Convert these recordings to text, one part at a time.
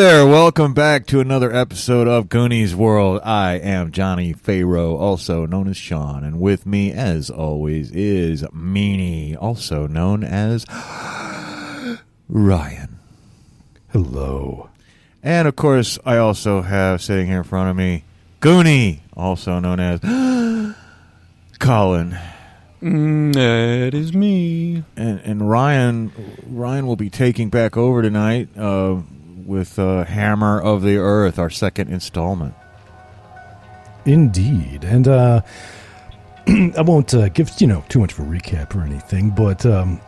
There, welcome back to another episode of Goonies World. I am Johnny Pharaoh, also known as Sean, and with me, as always, is Meanie, also known as Ryan. Hello. And of course, I also have sitting here in front of me Goonie, also known as Colin. Mm, that is me. And, and Ryan, Ryan will be taking back over tonight uh, with uh, Hammer of the Earth, our second installment. Indeed. And uh, I won't uh, give, you know, too much of a recap or anything, but um,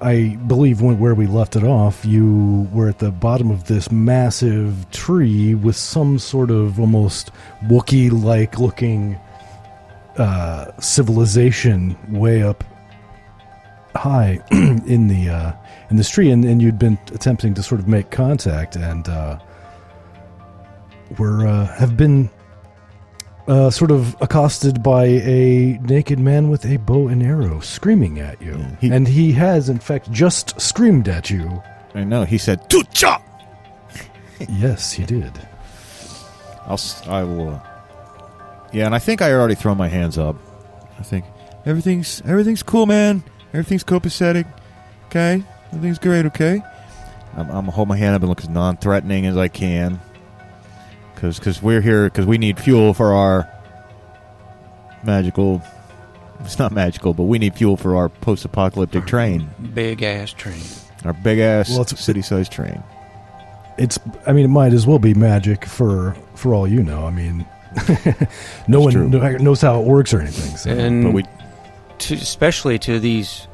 I believe when, where we left it off, you were at the bottom of this massive tree with some sort of almost Wookiee like looking uh, civilization way up high in the uh, in this tree, and, and you'd been attempting to sort of make contact, and uh, were uh, have been uh, sort of accosted by a naked man with a bow and arrow, screaming at you, Yeah, he- and he has in fact just screamed at you. I know, he said, Tucha! yes, he did. I'll, I will. Uh, yeah, and I think I already thrown my hands up. I think everything's everything's cool, man. Everything's copacetic. Okay, everything's great. Okay, I'm, I'm gonna hold my hand up and look as non-threatening as I can, because because we're here because we need fuel for our magical. It's not magical, but we need fuel for our post-apocalyptic train, Big ass train. our big ass Well, it's- city-sized train. It's. I mean, it might as well be magic for for all you know. I mean, no one true. kno- knows how it works or anything. So. And But we to, especially to these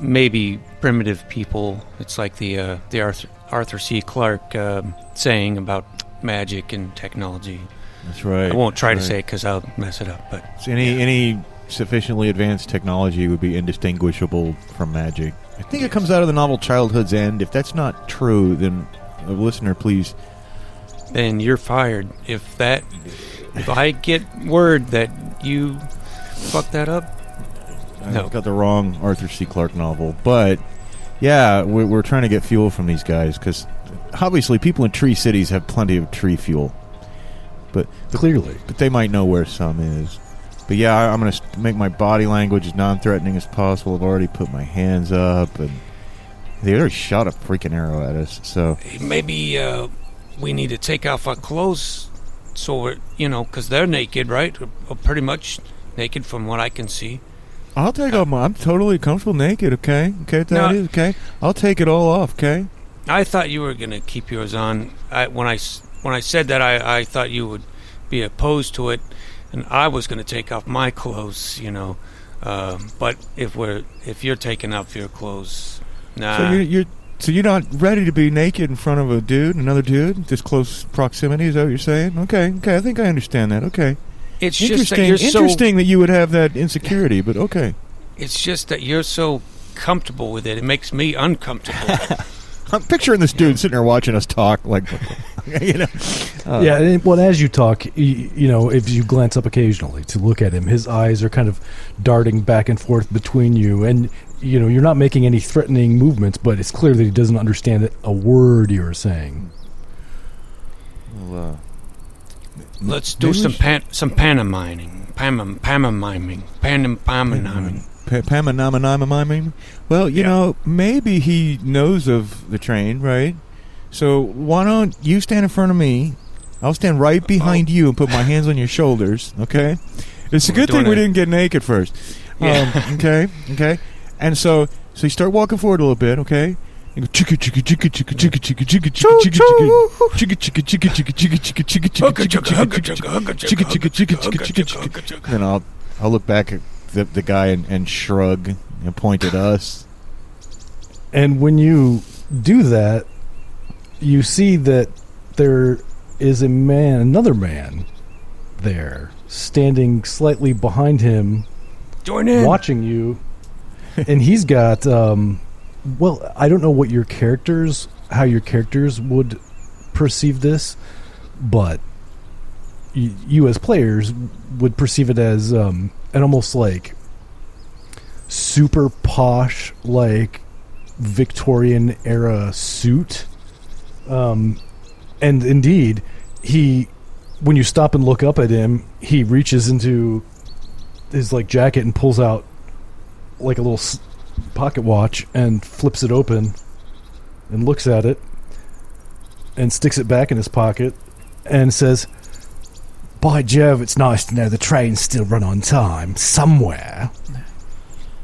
maybe primitive people, it's like the uh, the Arthur, Arthur C. Clarke um saying about magic and technology. that's right. I won't try to say it because I'll mess it up. But So any any sufficiently advanced technology would be indistinguishable from magic. I think it comes out of the novel Childhood's End. If that's not true, then a listener, please. then you're fired. If that, if I get word that you fucked that up, I No. got the wrong Arthur C. Clarke novel, but yeah, we're, we're trying to get fuel from these guys because obviously people in tree cities have plenty of tree fuel, but Clearly, but they might know where some is. But yeah, I, I'm going to make my body language as non-threatening as possible. I've already put my hands up, and they already shot a freaking arrow at us. So maybe uh, we need to take off our clothes so we're, you know, because they're naked, right? Or pretty much naked from what I can see. I'll take off my. I'm totally comfortable naked. Okay, okay, that No. is okay. I'll take it all off. Okay. I thought you were gonna keep yours on. I, when I when I said that, I, I thought you would be opposed to it, and I was gonna take off my clothes, you know. Uh, but if we're if you're taking off your clothes, nah. So you're, you're so you're not ready to be naked in front of a dude, another dude, this close proximity. Is that what you're saying? Okay, okay. I think I understand that. Okay. It's just that Interesting. you're so. Interesting that you would have that insecurity, but okay. It's just that you're so comfortable with it. It makes me uncomfortable. I'm picturing this dude sitting there watching us talk, like, you know. Uh, yeah. And, well, as you talk, you, you know, if you glance up occasionally to look at him, his eyes are kind of darting back and forth between you, and you know, you're not making any threatening movements, but it's clear that he doesn't understand a word you're saying. Well, uh, Let's do some pan, some pantomiming, pantom, pantomiming, pantom, pantomiming. Pa- Well, you Yeah. know, maybe he knows of the train, right? So why don't you stand in front of me? I'll stand right behind you and put my hands on your shoulders. Okay. It's a We're good thing we it. didn't get naked first. Yeah. Um, okay. Okay. And so, so you start walking forward a little bit. Okay. Then I'll I'll look back at the, the guy and, and shrug and point at us. And when you do that, you see that there is a man, another man, there standing slightly behind him, join in, watching you, and he's got um, well, I don't know what your characters, how your characters would perceive this, but you, you as players would perceive it as um, an almost like super posh, like Victorian era suit. Um, and indeed, he, when you stop and look up at him, he reaches into his like jacket and pulls out like a little pocket watch and flips it open and looks at it and sticks it back in his pocket and says, "By Jove, it's nice to know the trains still run on time somewhere."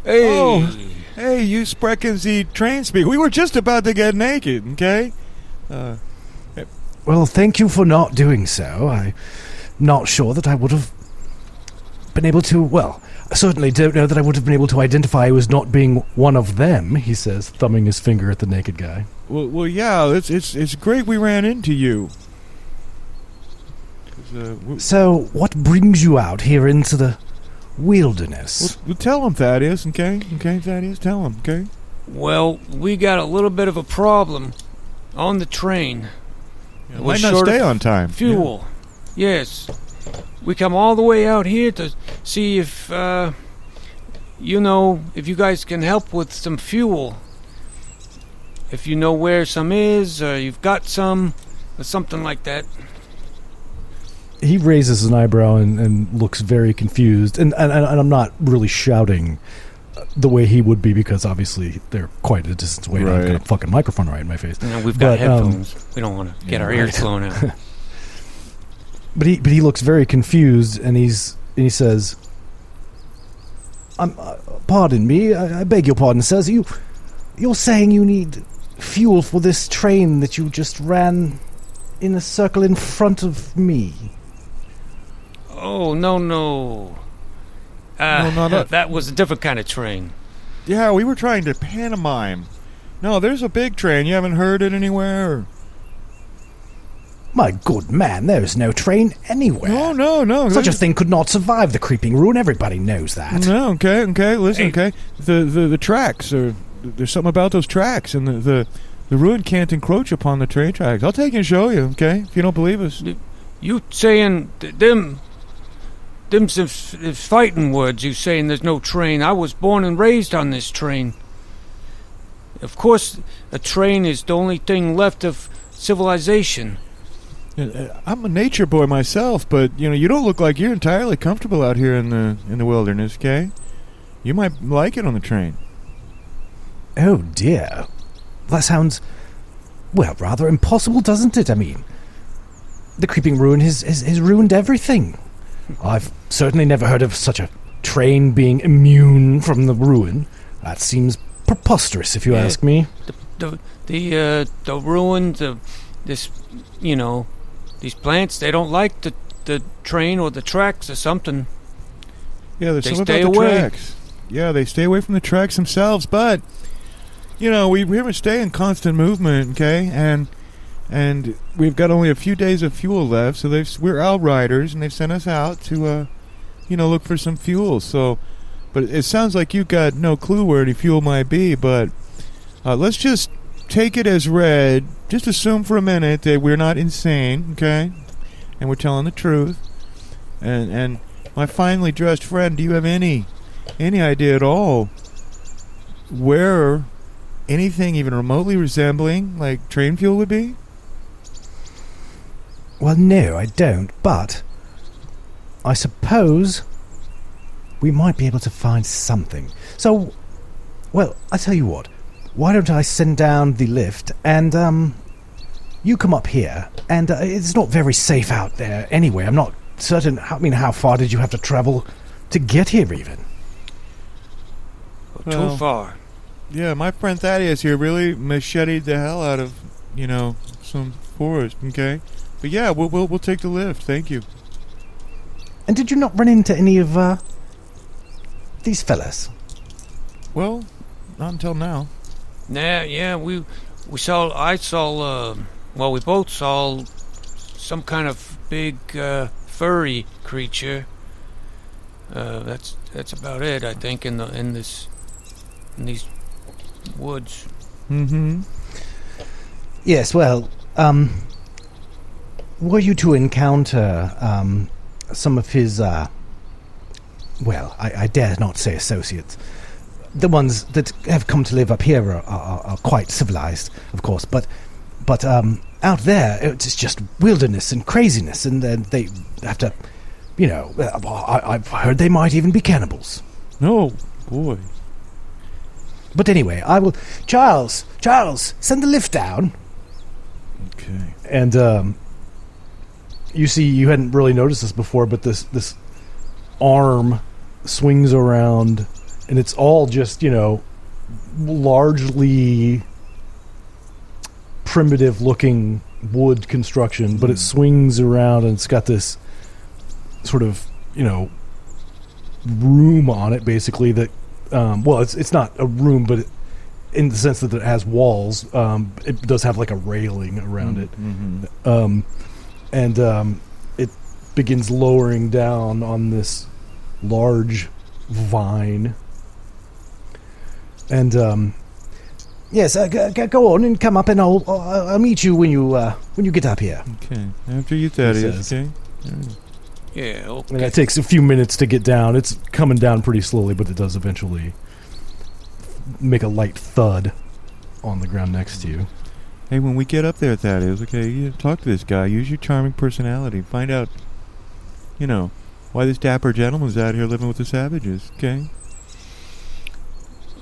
Hey, Oh. Hey, you sprechen Sie train speak. We were just about to get naked, okay? Uh, Well, thank you for not doing so. I'm not sure that I would have been able to. Well, I certainly don't know that I would have been able to identify you as not being one of them. He says, thumbing his finger at the naked guy. well, well, yeah, it's it's it's great we ran into you. uh, we- So, what brings you out here into the wilderness? Well, well, tell him, Thaddeus, okay? Okay, Thaddeus, tell him, okay? well, we got a little bit of a problem on the train. Yeah, We're might not short of stay on time. Fuel. Yes. We come all the way out here to see if, uh, you know, if you guys can help with some fuel. If you know where some is, or you've got some, or something like that. he raises an eyebrow and, and looks very confused. And, and, and I'm not really shouting uh, the way he would be because obviously they're quite a distance away. and I've got a Right. fucking microphone right in my face. You know, we've got But, um, headphones. we don't want to get Yeah, our ears blown out. But he but he looks very confused, and he's and he says, "I'm uh, pardon me. I, I beg your pardon, sirs. You you're saying you need fuel for this train that you just ran in a circle in front of me." oh, no, no. Uh, No, not that- that was a different kind of train. Yeah, we were trying to pantomime. No, there's a big train. You haven't heard it anywhere? Or... My good man, there is no train anywhere. No, no, no. Such a thing could not survive the creeping ruin. Everybody knows that. No, okay, okay. Listen, Hey. okay. The, the the tracks are there's something about those tracks, and the, the the ruin can't encroach upon the train tracks. I'll take and show you, okay? If you don't believe us. You saying th- them, them some f- f- fighting words? You saying there's no train? I was born and raised on this train. Of course, a train is the only thing left of civilization. Uh, I'm a nature boy myself, but you know you don't look like you're entirely comfortable out here in the in the wilderness, okay? You might like it on the train. Oh dear. That sounds, well, rather impossible, doesn't it? I mean, the creeping ruin has, has, has ruined everything. I've certainly never heard of such a train being immune from the ruin. That seems preposterous, if you Yeah. ask me. The the uh, the ruin, the this, you know, these plants. They don't like the the train or the tracks or something. Yeah, there's They something stay about the away. tracks. Yeah, they stay away from the tracks themselves, but you know, we we stay in constant movement, okay? And and we've got only a few days of fuel left, so they've we're outriders and they've sent us out to uh you know, look for some fuel. So but it sounds like you've got no clue where any fuel might be, but uh, let's just take it as read. Just assume for a minute that we're not insane, okay? And we're telling the truth. And and my finely dressed friend, do you have any any idea at all where anything even remotely resembling like train fuel would be? Well, no, I don't, but I suppose we might be able to find something. So, well, I tell you what, why don't I send down the lift and, um, you come up here, and uh, it's not very safe out there anyway. I'm not certain. I mean, how far did you have to travel to get here, even? Well- Too far. Yeah, my friend Thaddeus here really macheted the hell out of you know some forest. Okay, but yeah, we'll we'll, we'll take the lift. Thank you. And did you not run into any of uh, these fellas? Well, not until now. Yeah, yeah, we we saw. I saw. Uh, well, we both saw some kind of big uh, furry creature. Uh, that's that's about it. I think in the in this in these woods. Mm-hmm. Yes, well, um, were you to encounter um, some of his, uh, well, I, I dare not say associates. The ones that have come to live up here are, are, are quite civilized, of course, but but um, out there, it's just wilderness and craziness, and then they have to, you know, I, I've heard they might even be cannibals. No, boy. But anyway, I will. Charles, Charles, send the lift down. Okay. And um, you see, you hadn't really noticed this before, but this this arm swings around, and it's all just you know largely primitive looking wood construction, but it Mm. swings around and it's got this sort of you know room on it, basically that. Um, well, it's it's not a room, but it, in the sense that it has walls, um, it does have like a railing around it hmm um, and um, it begins lowering down on this large vine. And um, yes, uh, g- g- go on and come up, and I'll I'll I'll meet you when you uh, when you get up here. Okay. After you, Thaddeus. Okay. Alright. Yeah, And it takes a few minutes to get down. It's coming down pretty slowly, but it does eventually make a light thud on the ground next to you. Hey, when we get up there, Thaddeus, okay, you talk to this guy. Use your charming personality. Find out, you know, why this dapper gentleman's out here living with the savages. Okay.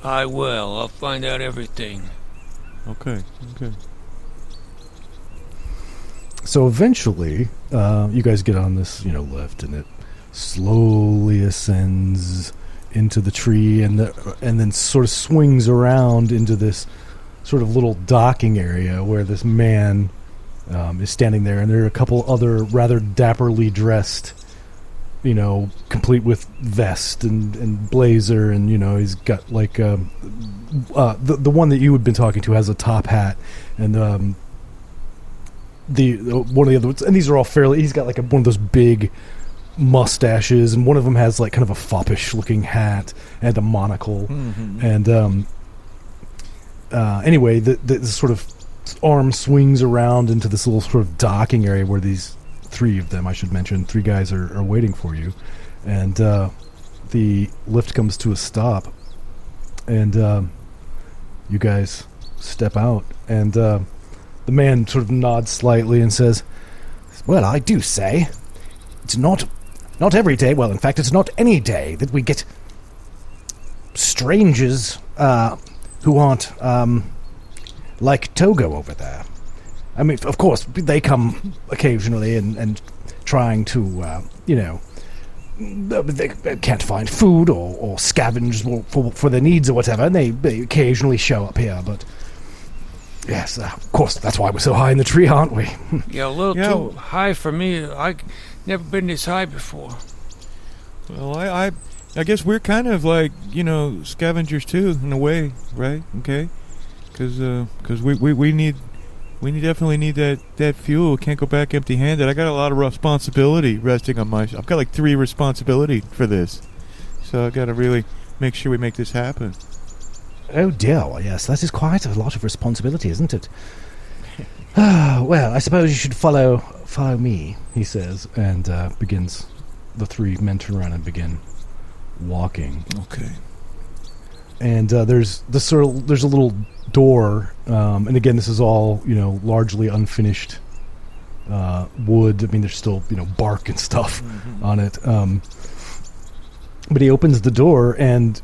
I will. I'll find out everything. Okay. Okay. So eventually, uh, you guys get on this, you know, lift, and it slowly ascends into the tree, and the, and then sort of swings around into this sort of little docking area where this man um, is standing there, and there are a couple other rather dapperly dressed, you know, complete with vest and, and blazer, and you know, he's got like um, uh, the the one that you had been talking to has a top hat, and um, the uh, one of the other ones, and these are all fairly. He's got like a, one of those big mustaches, and one of them has like kind of a foppish looking hat and a monocle. Mm-hmm. And um, uh, anyway, the, the, the sort of arm swings around into this little sort of docking area where these three of them, I should mention, three guys are, are waiting for you, and uh, the lift comes to a stop, and um, you guys step out, and uh, the man sort of nods slightly and says, "Well, I do say, it's not not every day. Well, in fact, it's not any day that we get strangers uh, who aren't um, like Togo over there. I mean, of course, they come occasionally and, and trying to, uh, you know, they can't find food or, or scavenge for, for, for their needs or whatever, and they, they occasionally show up here, but. Yes, uh, of course, that's why we're so high in the tree, aren't we? Yeah, a little Yeah, too high for me. I've never been this high before. Well, I, I, I guess we're kind of like you know scavengers too, in a way, right? Okay, because because we, we we need we definitely need that that fuel. Can't go back empty-handed. I got a lot of responsibility resting on my. I've got like three responsibility for this, so I got to really make sure we make this happen. Oh dear, yes, that is quite a lot of responsibility, isn't it? Ah, well, I suppose you should follow follow me, he says, and uh, begins. The three men turn around and begin walking. Okay. And uh, there's this sort of there's a little door, um, and again, this is all you know, largely unfinished uh, wood. I mean, there's still you know bark and stuff on it. Um, but he opens the door, and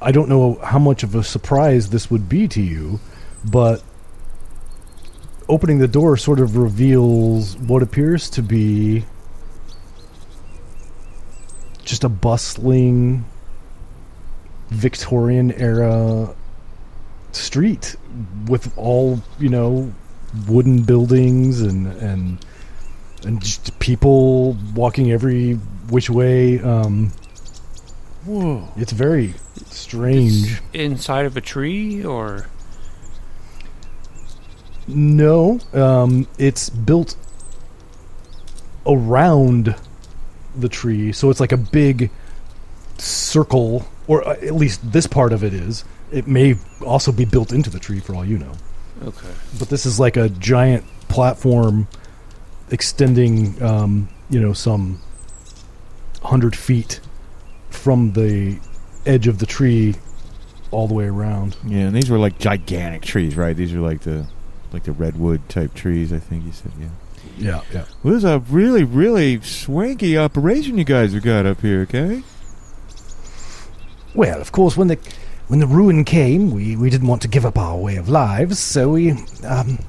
I don't know how much of a surprise this would be to you, but opening the door sort of reveals what appears to be just a bustling Victorian era street with all, you know, wooden buildings and and and just people walking every which way. Um, Whoa. it's very strange. Inside of a tree, or No, um, it's built around the tree, so it's like a big circle, or uh, at least this part of it is. It may also be built into the tree for all you know. okay, But this is like a giant platform extending, um, you know, some hundred feet from the edge of the tree all the way around. Yeah, and these were like gigantic trees, right? These are like the like the redwood type trees. I think you said, yeah. Yeah, yeah. Well, this is a really, really swanky operation you guys have got up here. Okay. Well, of course, when the when the ruin came, we, we didn't want to give up our way of lives, so we um,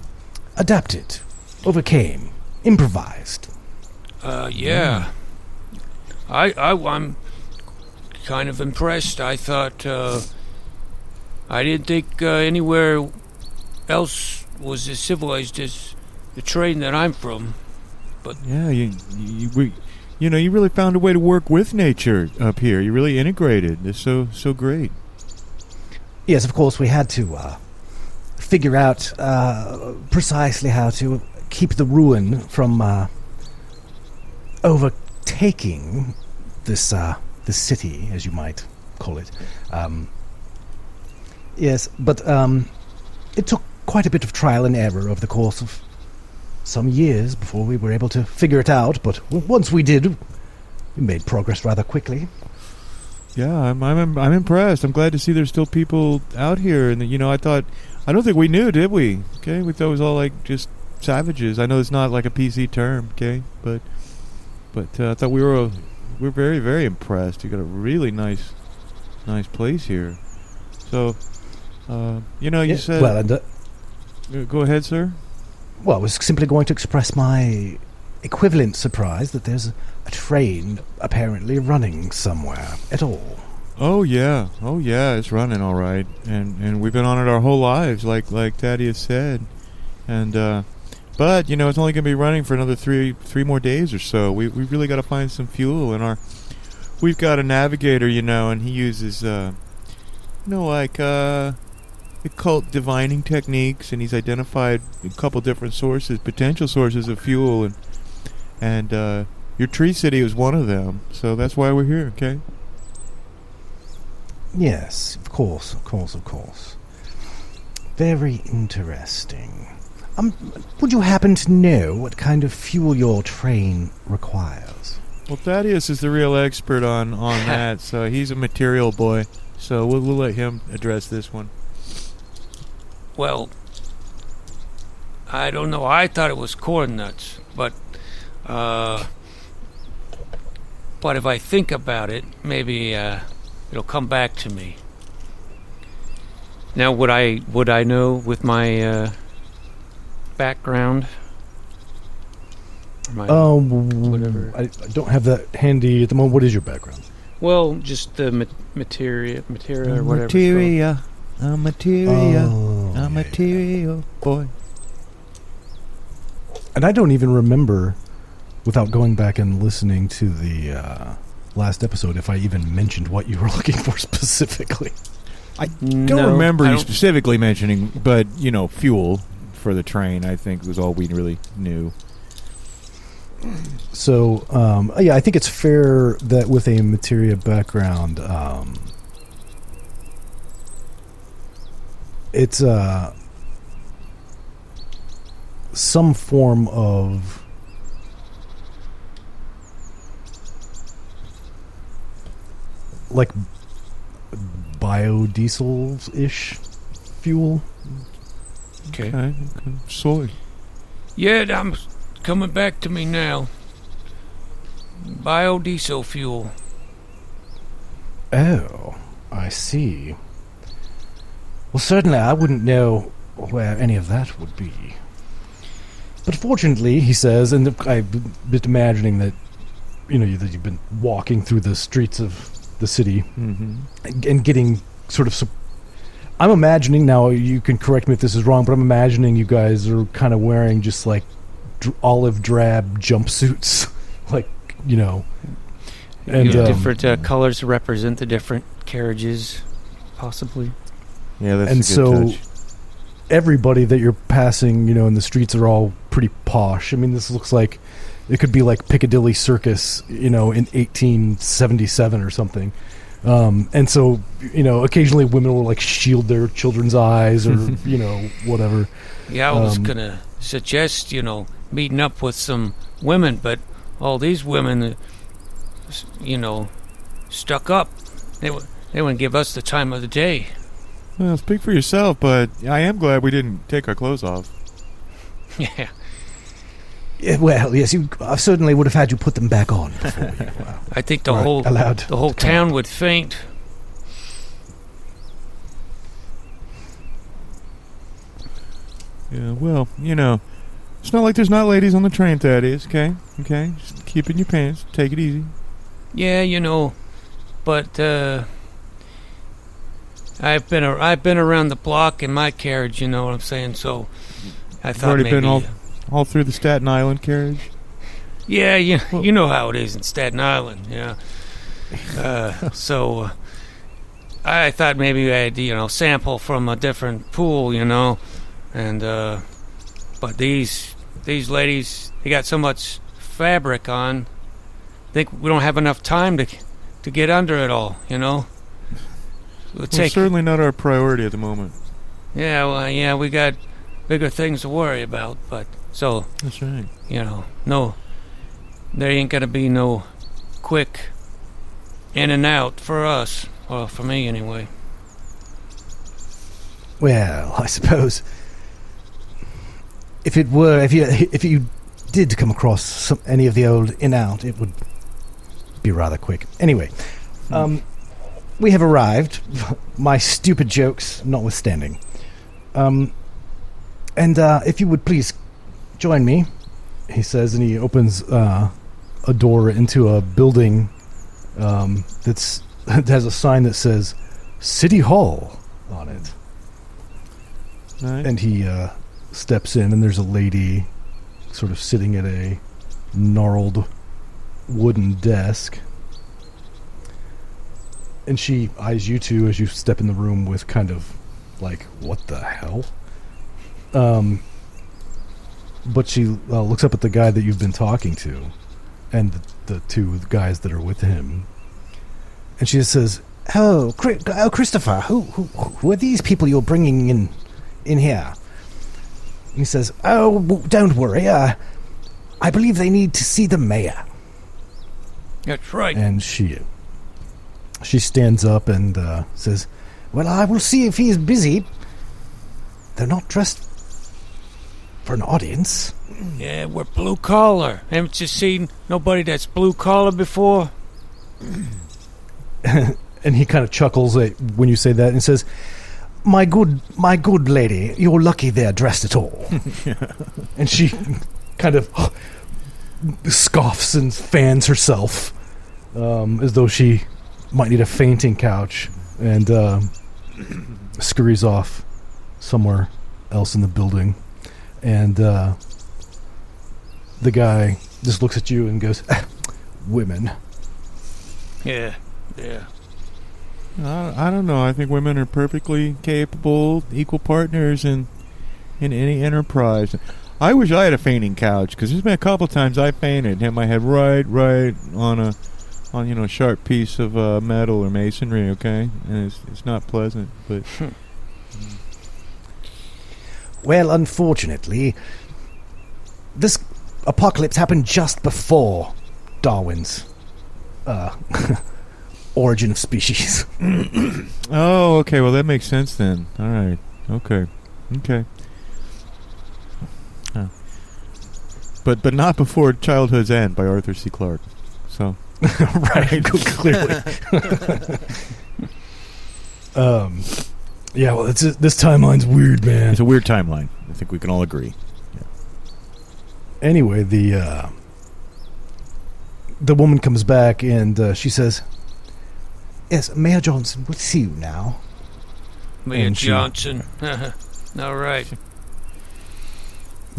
adapted, overcame, improvised. Uh, yeah. I, I, I'm kind of impressed. I thought, uh, I didn't think uh, anywhere else was as civilized as the train that I'm from. But Yeah, you, you, we, you know, you really found a way to work with nature up here. You really integrated. It's so, so great. Yes, of course, we had to uh, figure out uh, precisely how to keep the ruin from uh, overtaking this uh, this city, as you might call it. Um, yes, but um, it took quite a bit of trial and error over the course of some years before we were able to figure it out. But once we did, we made progress rather quickly. Yeah, I'm, I'm, I'm impressed. I'm glad to see there's still people out here. And you know, I thought, I don't think we knew, did we? Okay, we thought it was all like just savages. I know it's not like a PC term, okay, but, but uh, I thought we were, uh, we're very, very impressed. You got a really nice, nice place here. So, uh, you know, you Yeah, said, well, and Uh, go ahead, sir. Well, I was simply going to express my equivalent surprise that there's a, train apparently running somewhere at all. Oh yeah, oh yeah, it's running all right, and and we've been on it our whole lives, like like Thaddeus said, and uh, but you know it's only gonna be running for another three three more days or so. We we really got to find some fuel, and our we've got a navigator, you know, and he uses uh, you know like uh, occult divining techniques, and he's identified a couple different sources, potential sources of fuel, and and uh, your tree city was one of them. So that's why we're here. Okay. Yes, of course, of course, of course. Very interesting. Um, would you happen to know what kind of fuel your train requires? Well, Thaddeus is the real expert on, on that, so he's a material boy. So we'll, we'll let him address this one. Well, I don't know. I thought it was corn nuts, but uh, but if I think about it, maybe uh, it'll come back to me. Now, would I would I know with my uh, background? Or my- Um, whatever. I, I don't have that handy at the moment. What is your background? well, just the ma- materia, materia, or whatever. it's. Materia, a materia, Oh, yeah, a material boy. And I don't even remember, without going back and listening to the uh, last episode, if I even mentioned what you were looking for specifically. I don't No, remember I you don't- specifically mentioning, but you know, fuel for the train. I think was all we really knew. So, um, yeah, I think it's fair that with a materia background, um, it's uh, some form of like biodiesel ish fuel. Okay. Okay, okay. soy. Yeah, I'm coming back to me now. Biodiesel fuel. Oh, I see. Well, certainly I wouldn't know where any of that would be. But fortunately, he says, and I've been imagining that, you know, that you've been walking through the streets of the city Mm-hmm. and and getting sort of. sup- I'm imagining now. You can correct me if this is wrong, but I'm imagining you guys are kind of wearing just like dr- olive drab jumpsuits, like you know, and Yeah, um, different uh, colors to represent the different carriages, possibly. Yeah, that's And a good so- touch. everybody that you're passing, you know, in the streets are all pretty posh. I mean, this looks like it could be like Piccadilly Circus, you know, in 1877 or something. Um, and so, you know, occasionally women will like shield their children's eyes or, you know, whatever. Yeah, I was Um, gonna suggest you know meeting up with some women, but all these women, uh, you know, stuck up. They w- they wouldn't give us the time of the day. Well, speak for yourself, but I am glad we didn't take our clothes off. Yeah. Yeah, well, yes, you I certainly would have had you put them back on before you uh, I think the whole allowed. the whole to town would faint. Yeah, well, you know, it's not like there's not ladies on the train, Thaddeus, okay? Okay? Just keep it in your pants. Take it easy. Yeah, you know, but uh, I've been a, I've been around the block in my carriage. You know what I'm saying? So I thought already maybe. been all- All through the Staten Island carriage. yeah, you you know how it is in Staten Island. Yeah. Uh, so uh, I thought maybe I'd you know sample from a different pool. You know, and uh, but these these ladies they got so much fabric on. I think we don't have enough time to to get under it all. You know. We'll Well, take certainly not our priority at the moment. Yeah, well, yeah, we got bigger things to worry about, but so That's right. you know, no, there ain't gonna be no quick in and out for us, well, for me anyway. Well, I suppose if it were, if you if you did come across some, any of the old in out, it would be rather quick. Anyway, um, we have arrived. My stupid jokes notwithstanding. Um, and uh, if you would please join me, he says, and he opens uh, a door into a building um, that's that has a sign that says City Hall on it. And he uh, steps in, and there's a lady sort of sitting at a gnarled wooden desk. And she eyes you two as you step in the room with kind of like, what the hell? Um, but she uh, looks up at the guy that you've been talking to and the, the two guys that are with him. And she just says, Oh, oh Christopher, who, who, who are these people you're bringing in in here. And he says, "Oh, don't worry. Uh, I believe they need to see the mayor." That's right. And she she stands up and uh, says, "Well, I will see if he is busy. They're not dressed for an audience." Yeah, we're blue collar. Haven't you seen nobody that's blue collar before? And he kind of chuckles when you say that and says, "My good, my good lady, you're lucky they're dressed at all." and she kind of scoffs and fans herself um, as though she might need a fainting couch, and um, scurries off somewhere else in the building. And uh, the guy just looks at you and goes, "Ah, "Women." Yeah, yeah. I, I don't know. I think women are perfectly capable, equal partners in in any enterprise. I wish I had a fainting couch because there's been a couple times I fainted, and hit my head right, right on a on you know a sharp piece of uh, metal or masonry. Okay, and it's it's not pleasant, but Well, unfortunately, this apocalypse happened just before Darwin's uh, origin of species. oh, okay. Well, that makes sense then. All right. Okay. Okay. Huh. But but not before Childhood's End by Arthur C. Clarke. So right, clearly. um, yeah, well, it's this timeline's weird, man. it's a weird timeline. I think we can all agree. Anyway, the uh, the woman comes back and uh, she says, "Yes, Mayor Johnson will see you now." Mayor And she- Johnson. All right.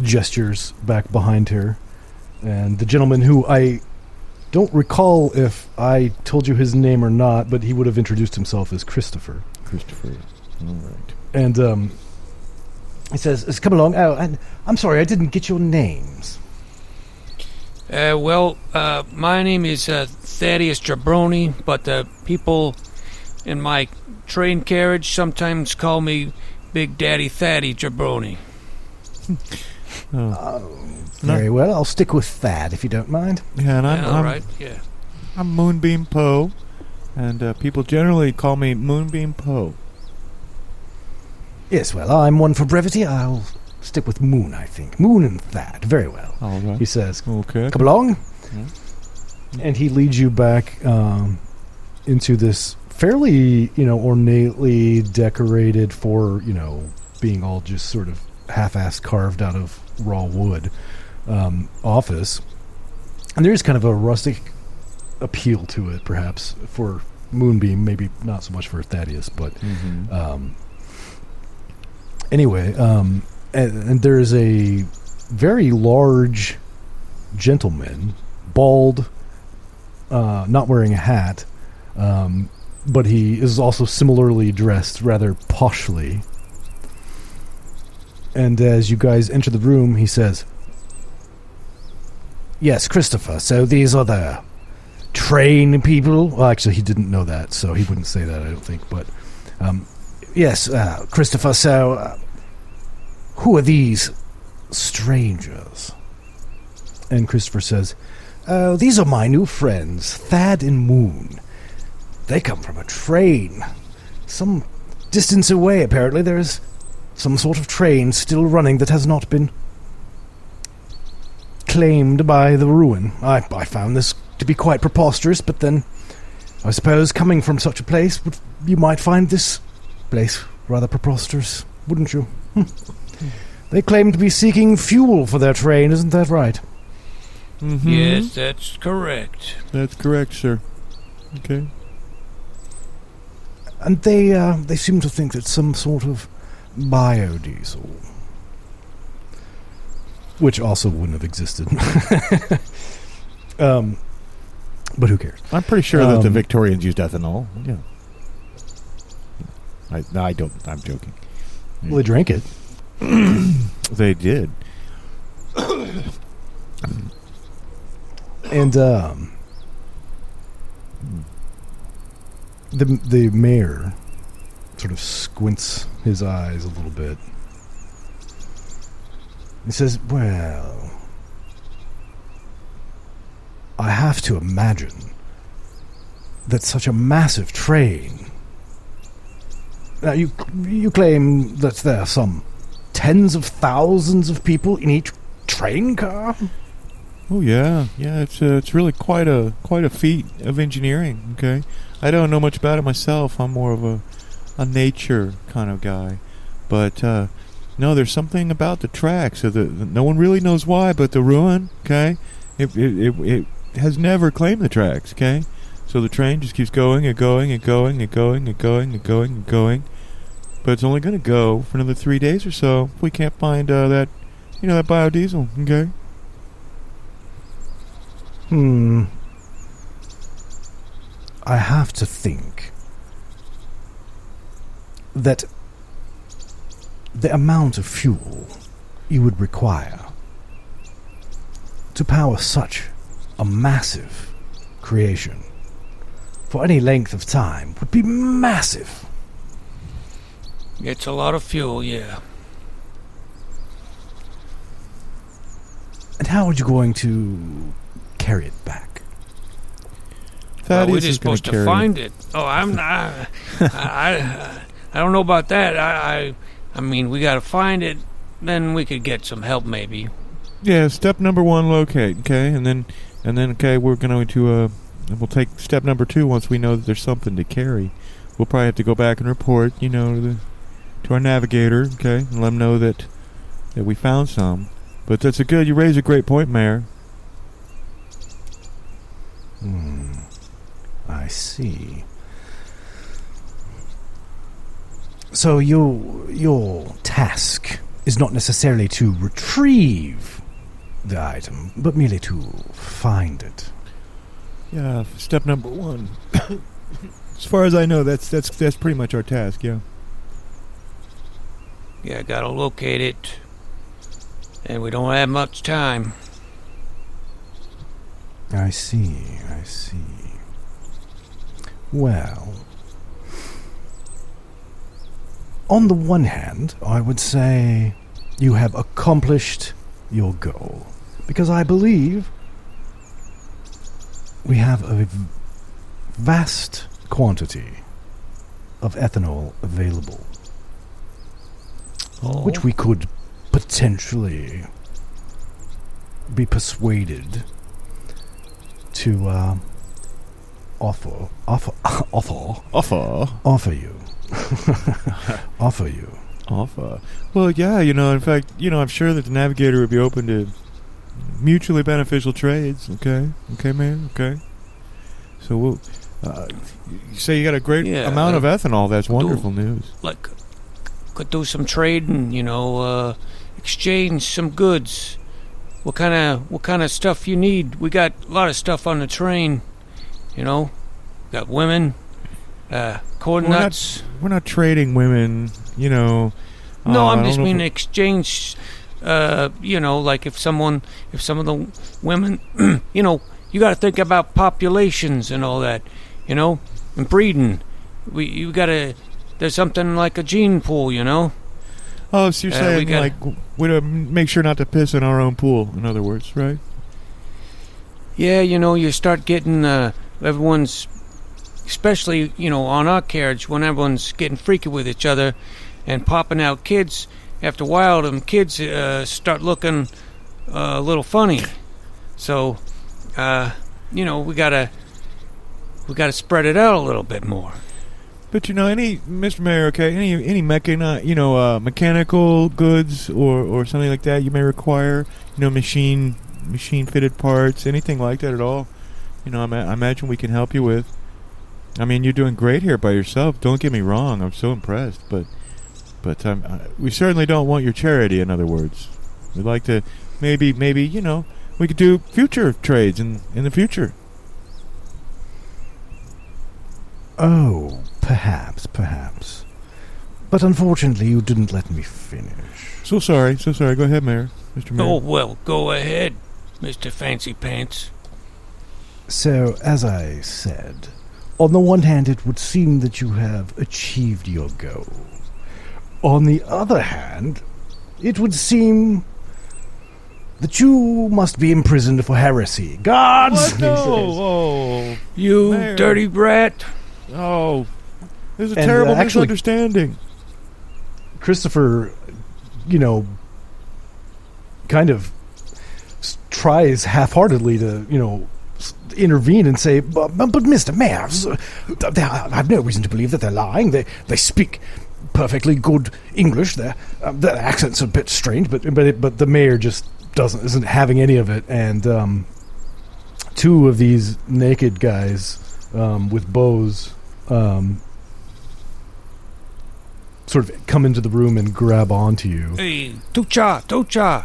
gestures back behind her. And the gentleman who I don't recall if I told you his name or not, but he would have introduced himself as Christopher. Christopher. All right. And um, he says, come along." Oh, and I'm sorry, I didn't get your names. Uh, well, uh, my name is uh, Thaddeus Jabroni, but the people in my train carriage sometimes call me Big Daddy Thaddy Jabroni. Oh. Very well, I'll stick with Thad if you don't mind. Yeah, and I'm Yeah, all I'm, right, yeah. I'm Moonbeam Poe, and uh, people generally call me Moonbeam Poe. Yes, well, I'm one for brevity. I'll stick with Moon, I think. Moon and Thad. Very well. All right. He says, Okay. Come along. Yeah. And he leads you back um, into this fairly, you know, ornately decorated for, you know, being all just sort of half-assed carved out of raw wood um, office. And there is kind of a rustic appeal to it, perhaps, for Moonbeam. Maybe not so much for Thaddeus, but Mm-hmm. um, anyway, um, and, and there is a very large gentleman, bald, uh, not wearing a hat, um, but he is also similarly dressed rather poshly. And as you guys enter the room, he says, Yes, Christopher, so these are the train people. Well, actually, he didn't know that, so he wouldn't say that, I don't think. But um, yes, uh, Christopher, so uh, who are these strangers? And Christopher says, Oh, these are my new friends, Thad and Moon. They come from a train. Some distance away, apparently, there is some sort of train still running that has not been claimed by the ruin. I, I found this to be quite preposterous, but then I suppose coming from such a place, would- you might find this place rather preposterous, wouldn't you? Hmm. They claim to be seeking fuel for their train, isn't that right? Mm-hmm. Yes, that's correct. That's correct, sir. Okay. And they uh, they seem to think that some sort of biodiesel, which also wouldn't have existed. um, but who cares? I'm pretty sure that the Um, Victorians used ethanol. Yeah. I, I don't. I'm joking. Well, they drank it. They did. And um, the the mayor sort of squints his eyes a little bit. He says, "Well, I have to imagine that such a massive train. Now you you claim that there are some tens of thousands of people in each train car." Oh yeah, yeah. It's uh, it's really quite a quite a feat of engineering. Okay, I don't know much about it myself. I'm more of a a nature kind of guy, but uh, no, there's something about the tracks. So the, the- no one really knows why, but the ruin. Okay, it it, it it has never claimed the tracks. Okay, so the train just keeps going and going and going and going and going and going and going, but it's only going to go for another three days or so if we can't find uh, that you know that biodiesel. Okay. Hmm. I have to think that the amount of fuel you would require to power such a massive creation for any length of time would be massive. It's a lot of fuel, yeah. And how are you going to carry it back? Well, we're Thaddeus just gonna supposed to carry- find it. Oh, I'm not. I, I, I don't know about that. I, I, I mean, we got to find it. Then we could get some help, maybe. Yeah, step number one, locate. Okay, and then and then okay, we're going to uh, we'll take step number two once we know that there's something to carry. We'll probably have to go back and report, you know, to the to our navigator. Okay, and let him know that that we found some. But that's a good. You raise a great point, Mayor. Hmm. I see. So your your task is not necessarily to retrieve the item, but merely to find it. Yeah, step number one. as far as I know, that's that's that's pretty much our task. Yeah. Yeah, got to locate it. And we don't have much time. I see, I see. Well, on the one hand, I would say you have accomplished your goal. Because I believe we have a vast quantity of ethanol available, Oh. which we could potentially be persuaded to uh, offer offer offer Offer. offer you offer you Offer. Well, yeah, you know, in fact, you know, I'm sure that the navigator would be open to mutually beneficial trades. Okay, okay, man. Okay. So we'll. Uh, you say you got a great Yeah, amount uh, of ethanol. That's wonderful news. Like, could do some trading, you know, uh, exchange some goods. What kind of what kind of stuff you need? We got a lot of stuff on the train, you know. Got women, uh, corn We're not- We're not trading women, you know. No, Uh, I'm just mean exchange. Uh, you know, like if someone, if some of the women, you know, you got to think about populations and all that, you know, and breeding. We you got to. There's something like a gene pool, you know. Oh, so you're Uh, we saying gotta- like we to make sure not to piss in our own pool. In other words, right? Yeah, you know, you start getting uh, everyone's, especially you know on our carriage when everyone's getting freaky with each other, and popping out kids. After a while, them kids uh, start looking uh, a little funny. So, uh, you know, we gotta we gotta spread it out a little bit more. But you know, any Mr. Mayor, okay, any any mechani- you know, uh, mechanical goods or or something like that you may require, you know, machine machine fitted parts, anything like that at all. You know, I, ma- I imagine we can help you with. I mean, you're doing great here by yourself. Don't get me wrong. I'm so impressed, but but um, uh, we certainly don't want your charity. In other words, we'd like to maybe maybe you know we could do future trades in in the future. oh perhaps perhaps but unfortunately you didn't let me finish So sorry, so sorry. Go ahead, Mayor, Mr. Mayor. Oh well, go ahead, Mister Fancy Pants. So, as I said, on the one hand, it would seem that you have achieved your goal. On the other hand, it would seem that you must be imprisoned for heresy. Guards! What? No! Oh, You Mayor. dirty brat. oh! There's a And, uh, terrible actually- misunderstanding. Christopher, you know, kind of tries half-heartedly to, you know, s- intervene and say, "But, but Mr. Mayor, they- I have no reason to believe that they're lying. They they speak perfectly good English. Their um, their accent's a bit strange, but but it, but the mayor just doesn't isn't having any of it. And um, two of these naked guys um, with bows. Um, Sort of come into the room and grab onto you. Hey, Tucha, Tucha.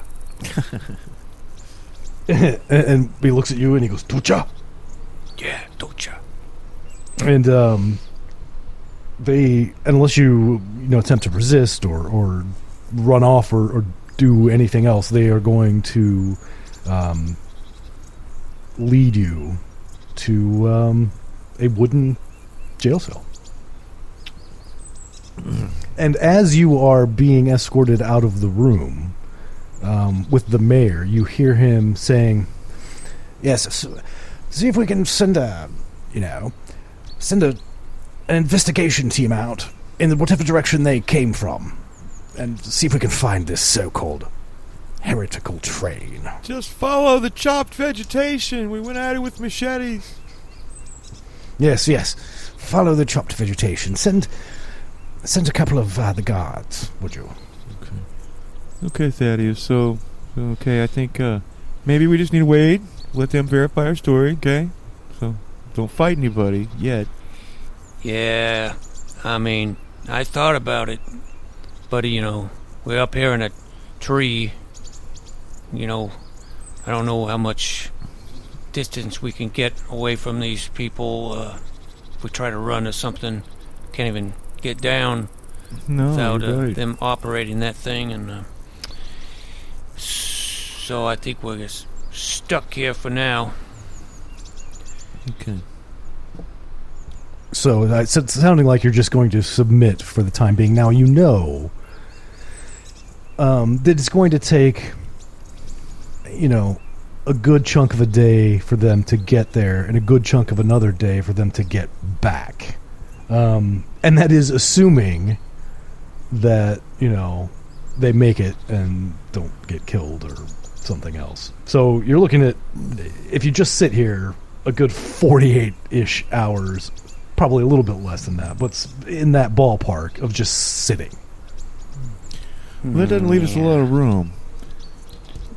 and, and he looks at you and he goes, Tucha. Yeah, Tucha. And um, they, unless you you know attempt to resist or or run off or, or do anything else, they are going to um, lead you to um, a wooden jail cell. And as you are being escorted out of the room um, with the mayor, you hear him saying, "Yes, see if we can send a, you know, send a an investigation team out in whatever direction they came from, and see if we can find this so-called heretical train." Just follow the chopped vegetation. We went at it with machetes. Yes, yes. Follow the chopped vegetation. Send send a couple of uh, the guards, would you? Okay, Okay, Thaddeus. So, so, okay, I think uh, maybe we just need to wait. Let them verify our story. Okay. So don't fight anybody yet. Yeah, I mean, I thought about it, but you know, we're up here in a tree. You know, I don't know how much distance we can get away from these people. Uh, if we try to run or something, can't even get down No, without uh, right. them operating that thing, and uh, so I think we're just stuck here for now. Okay. So uh, it's it's sounding like you're just going to submit for the time being. Now you know um, that it's going to take, you know, a good chunk of a day for them to get there, and a good chunk of another day for them to get back. Um, and that is assuming that you know they make it and don't get killed or something else. So you're looking at if you just sit here a good 48 ish hours, probably a little bit less than that, but in that ballpark of just sitting. Well, that doesn't leave us a lot of room.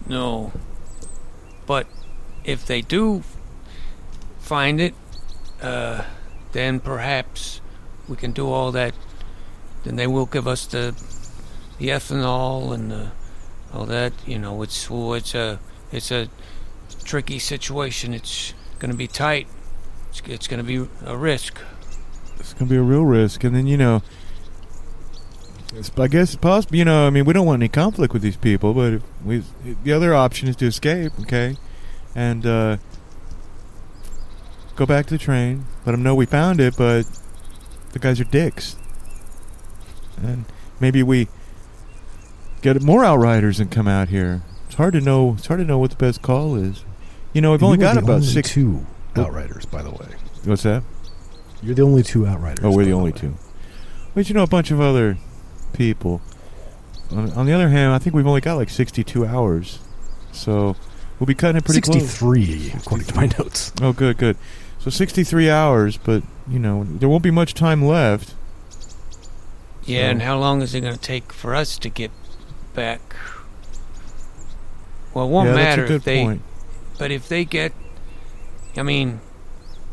No. But if they do find it, uh, then perhaps we can do all that. Then they will give us the the ethanol and the, all that. You know, it's well, it's a it's a tricky situation. It's going to be tight. It's, it's going to be a risk. It's gonna be a real risk, and then you know, I guess it's possible. You know, I mean, we don't want any conflict with these people, but we the other option is to escape, okay, and uh, go back to the train. Let them know we found it, but the guys are dicks, and maybe we get more outriders and come out here. It's hard to know. It's hard to know what the best call is. You know, we've You only got about only six. two oh. outriders, by the way. What's that? You're the only two outriders. Oh, we're the only way. two. But you know, a bunch of other people. On, on the other hand, I think we've only got like 62 hours. So we'll be cutting it pretty close. 63, according to my notes. Oh, good, good. So 63 hours, but, you know, there won't be much time left. Yeah, and how long is it going to take for us to get back? Well, it won't yeah, matter that's a good if they point. But if they get, I mean,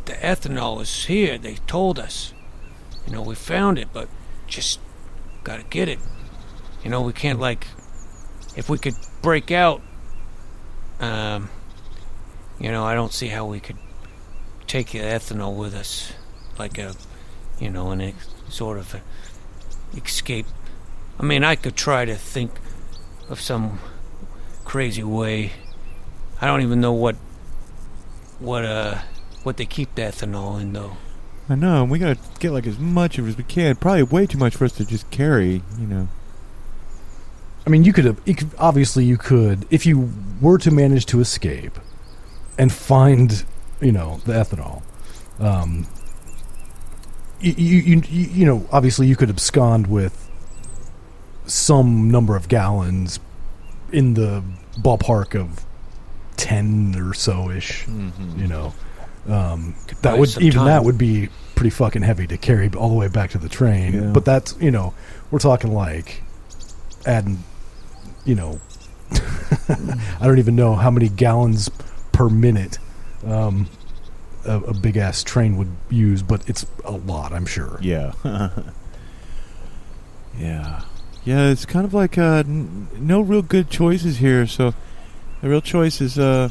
the ethanol is here. They told us. You know, we found it, but just gotta get it. You know, we can't like, if we could break out. Um, you know, I don't see how we could take the ethanol with us, like a, you know, an ex- sort of a escape. I mean, I could try to think of some crazy way. I don't even know what what uh what they keep the ethanol in though. I know, and we gotta get like as much of it as we can. Probably way too much for us to just carry, you know. I mean, you could have, you obviously, you could, if you were to manage to escape and find, you know, the ethanol, um, you, you, you, you you know, obviously, you could abscond with some number of gallons in the ballpark of 10 or so ish, Mm-hmm. you know. Um, that would even that would be pretty fucking heavy to carry all the way back to the train. Yeah. But that's you know we're talking like adding you know I don't even know how many gallons per minute um, a, a big ass train would use, but it's a lot, I'm sure. Yeah. yeah. Yeah, it's kind of like uh, n- no real good choices here. So the real choice is, uh,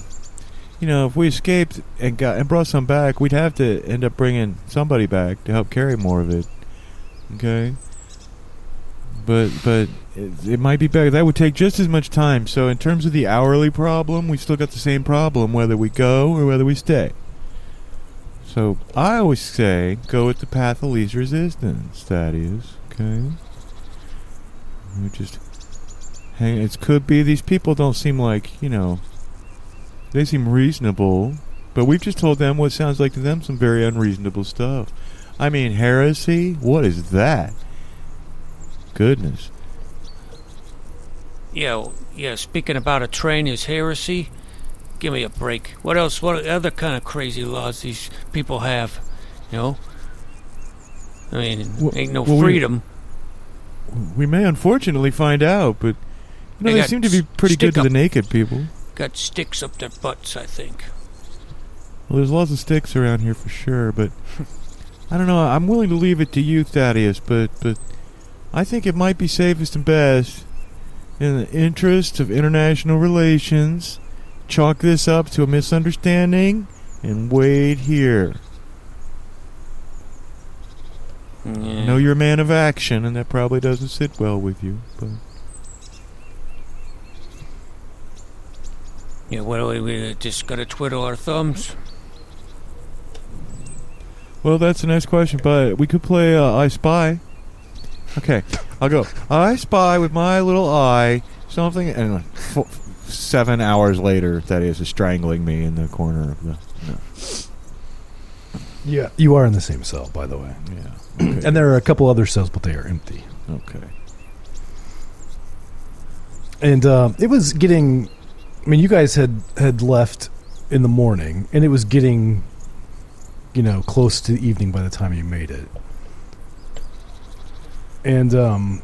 you know, if we escaped and got and brought some back, we'd have to end up bringing somebody back to help carry more of it. Okay. But but it, it might be better. That would take just as much time. So in terms of the hourly problem, we still got the same problem whether we go or whether we stay. So I always say go with the path of least resistance. That is okay. We just hang. It could be these people don't seem like you know. They seem reasonable, but we've just told them what sounds like to them some very unreasonable stuff. I mean, heresy. What is that? Goodness. Yeah, yeah. Speaking about a train is heresy. Give me a break. What else? What other kind of crazy laws these people have? You know. I mean, Well- ain't no well, freedom. We may unfortunately find out, but you know They they, seem to be pretty good to up. the naked people. Got sticks up their butts, I think. Well, there's lots of sticks around here for sure, but I don't know. I'm willing to leave it to you, Thaddeus, but but I think it might be safest and best in the interest of international relations. Chalk this up to a misunderstanding and wait here. Yeah. I know you're a man of action, and that probably doesn't sit well with you, but Yeah. What do we, we just gotta twiddle our thumbs? well, that's the next question. But we could play uh, I Spy. Okay, I'll go. I spy with my little eye something, and f- seven hours later, that is, is strangling me in the corner of the. No. Yeah, you are in the same cell, by the way. Yeah. Okay. And there are a couple other cells, but they are empty. okay. and uh, it was getting. I mean, you guys had had left in the morning, and it was getting, you know, close to evening by the time you made it. And um,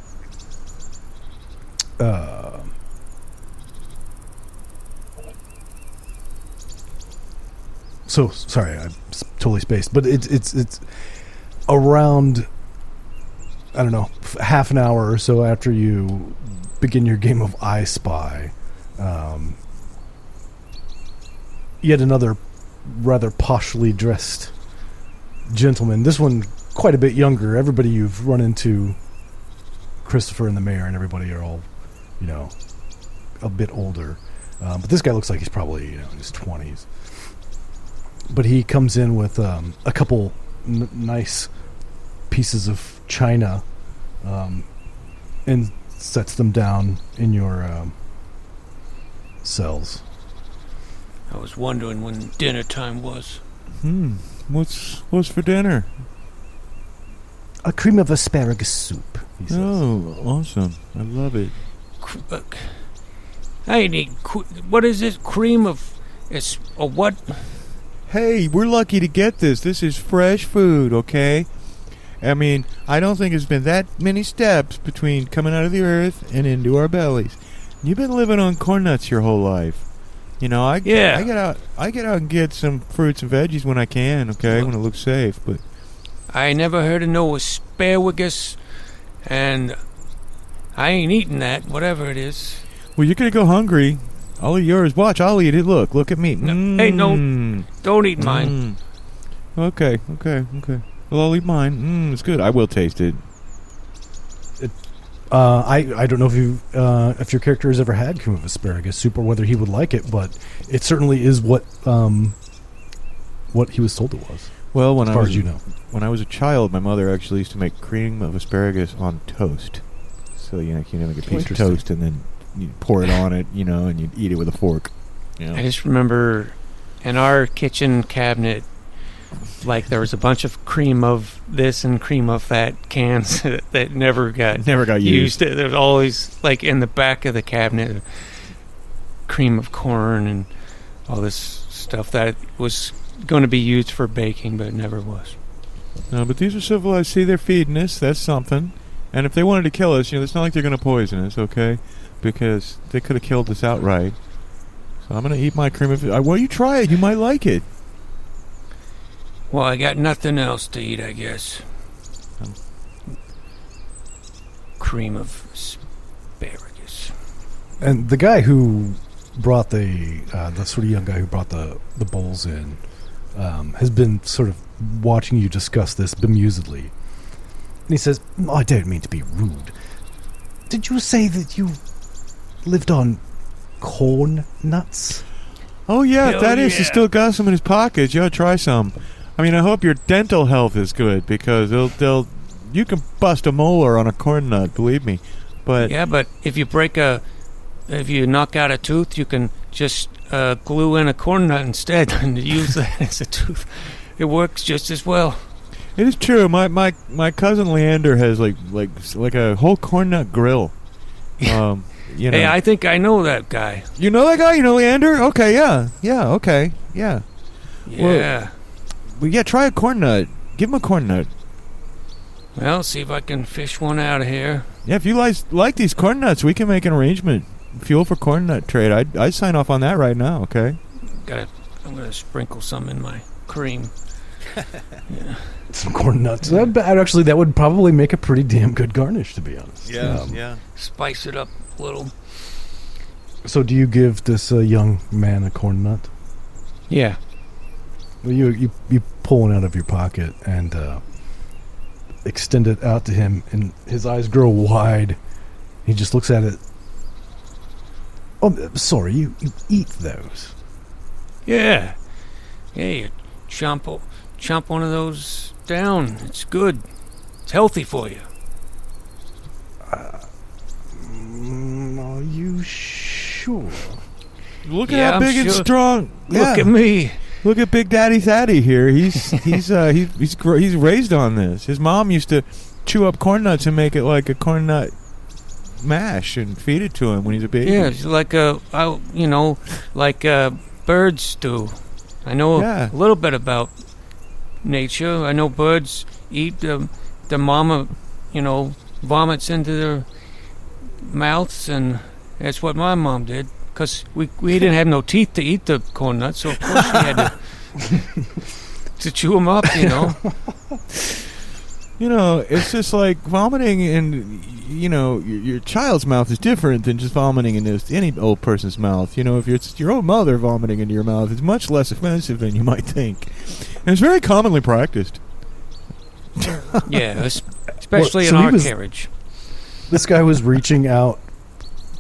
uh, so sorry, I'm totally spaced, but it's it's it's around. I don't know, half an hour or so after you begin your game of I Spy. Um, yet another rather poshly dressed gentleman. This one quite a bit younger. Everybody you've run into, Christopher and the mayor, and everybody are all, you know, a bit older. Um, but this guy looks like he's probably you know in his twenties. But he comes in with um, a couple n- nice pieces of china, um, and sets them down in your um, cells. I was wondering when dinner time was. Hmm. What's what's for dinner? A cream of asparagus soup. He says. Oh, awesome! I love it. Cr- uh, I need. cr- What is this? Cream of. It's a what? Hey, we're lucky to get this. This is fresh food, okay? I mean, I don't think it's been that many steps between coming out of the earth and into our bellies. You've been living on corn nuts your whole life. You know, I Yeah. I get out I get out and get some fruits and veggies when I can, okay, Well- when it looks safe. But I never heard of no asparagus, and I ain't eating that. Whatever it is. well, you're gonna go hungry. I'll eat yours. Watch, I'll eat it. Look, look at me. No, hey, no. Mm. Don't eat mine. Mm. Okay, okay, okay. Well, I'll eat mine. Mm, it's good. I will taste it. Uh, I I don't know if you uh, if your character has ever had cream of asparagus soup or whether he would like it, but it certainly is what um, what he was told it was. Well, when As I far was as you know, when I was a child, my mother actually used to make cream of asparagus on toast. So you know, you know, make a piece of toast and then you pour it on it, you know, and you eat it with a fork. You know? I just remember in our kitchen cabinet, like there was a bunch of cream of this and cream of that cans that never got never got used. used. There's always like in the back of the cabinet, cream of corn and all this stuff that was going to be used for baking, but it never was. No, but these are civilized. See, they're feeding us. That's something. And if they wanted to kill us, you know, it's not like they're going to poison us, okay? Because they could have killed us outright. So I'm going to eat my cream of. Well, you try it. You might like it. Well, I got nothing else to eat, I guess. Um. Cream of asparagus. and the guy who brought the uh, the sort of young guy who brought the the bowls in um, has been sort of watching you discuss this bemusedly, and he says, "I don't mean to be rude. Did you say that you lived on corn nuts?" Oh yeah, if Hell that is, he yeah. still got some in his pockets. You ought to try some. I mean, I hope your dental health is good because they'll they'll you can bust a molar on a corn nut, believe me. But Yeah, but if you break a, if you knock out a tooth, you can just uh, glue in a corn nut instead and use that as a tooth. It works just as well. it is true. My my my cousin Leander has like like like a whole corn nut grill. Um, you know, Hey, I think I know that guy. you know that guy. You know Leander? Okay, yeah, yeah, okay, yeah. Yeah. Well, yeah. Try a corn nut. Give him a corn nut. Well, see if I can fish one out of here. Yeah, if you like like these corn nuts, we can make an arrangement. Fuel for corn nut trade. I'd I'd sign off on that right now. Okay. Gotta, I'm gonna sprinkle some in my cream. yeah. Some corn nuts. That, that- actually, that would probably make a pretty damn good garnish, to be honest. Um, yeah. Spice it up a little. So, do you give this uh, young man a corn nut? Yeah. Well, you you you pull one out of your pocket and uh, extend it out to him, and his eyes grow wide. He just looks at it. Oh, uh, sorry, you, you eat those? Yeah. Yeah, you chomp, o- chomp one of those down. It's good. It's healthy for you. Mm, are you sure? Look at Yeah, how I'm big and sure. strong. Look Yeah. at me. Look at Big Daddy's Daddy Thaddy here. He's he's uh, he's he's gr- he's raised on this. His mom used to chew up corn nuts and make it like a corn nut mash and feed it to him when he's a baby. Yeah, it's like uh, I, you know, like uh, birds do. I know Yeah. a little bit about nature. I know birds eat the the mama, you know, vomits into their mouths, and that's what my mom did. Cause we we didn't have no teeth to eat the corn nuts, so of course we had to to chew them up. You know. You know, it's just like vomiting in, you know, your, your child's mouth is different than just vomiting in this, any old person's mouth. You know, if it's your own mother vomiting into your mouth, it's much less offensive than you might think. And it's very commonly practiced. Yeah, es- especially so in he our was- carriage. This guy was reaching out